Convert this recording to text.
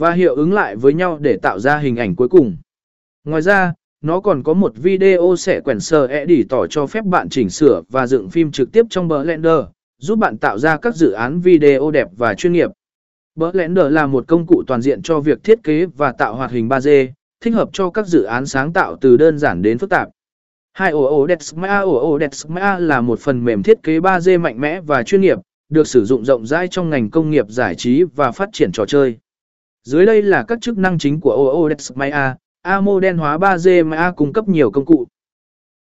và hiệu ứng lại với nhau để tạo ra hình ảnh cuối cùng. Ngoài ra, nó còn có một video sẽ quyển sờ tỏ cho phép bạn chỉnh sửa và dựng phim trực tiếp trong Blender, giúp bạn tạo ra các dự án video đẹp và chuyên nghiệp. Blender là một công cụ toàn diện cho việc thiết kế và tạo hoạt hình 3D, thích hợp cho các dự án sáng tạo từ đơn giản đến phức tạp. 2OO Dexmea là một phần mềm thiết kế 3D mạnh mẽ và chuyên nghiệp, được sử dụng rộng rãi trong ngành công nghiệp giải trí và phát triển trò chơi. Dưới đây là các chức năng chính của OO Maya. Amo model hóa 3D Maya cung cấp nhiều công cụ.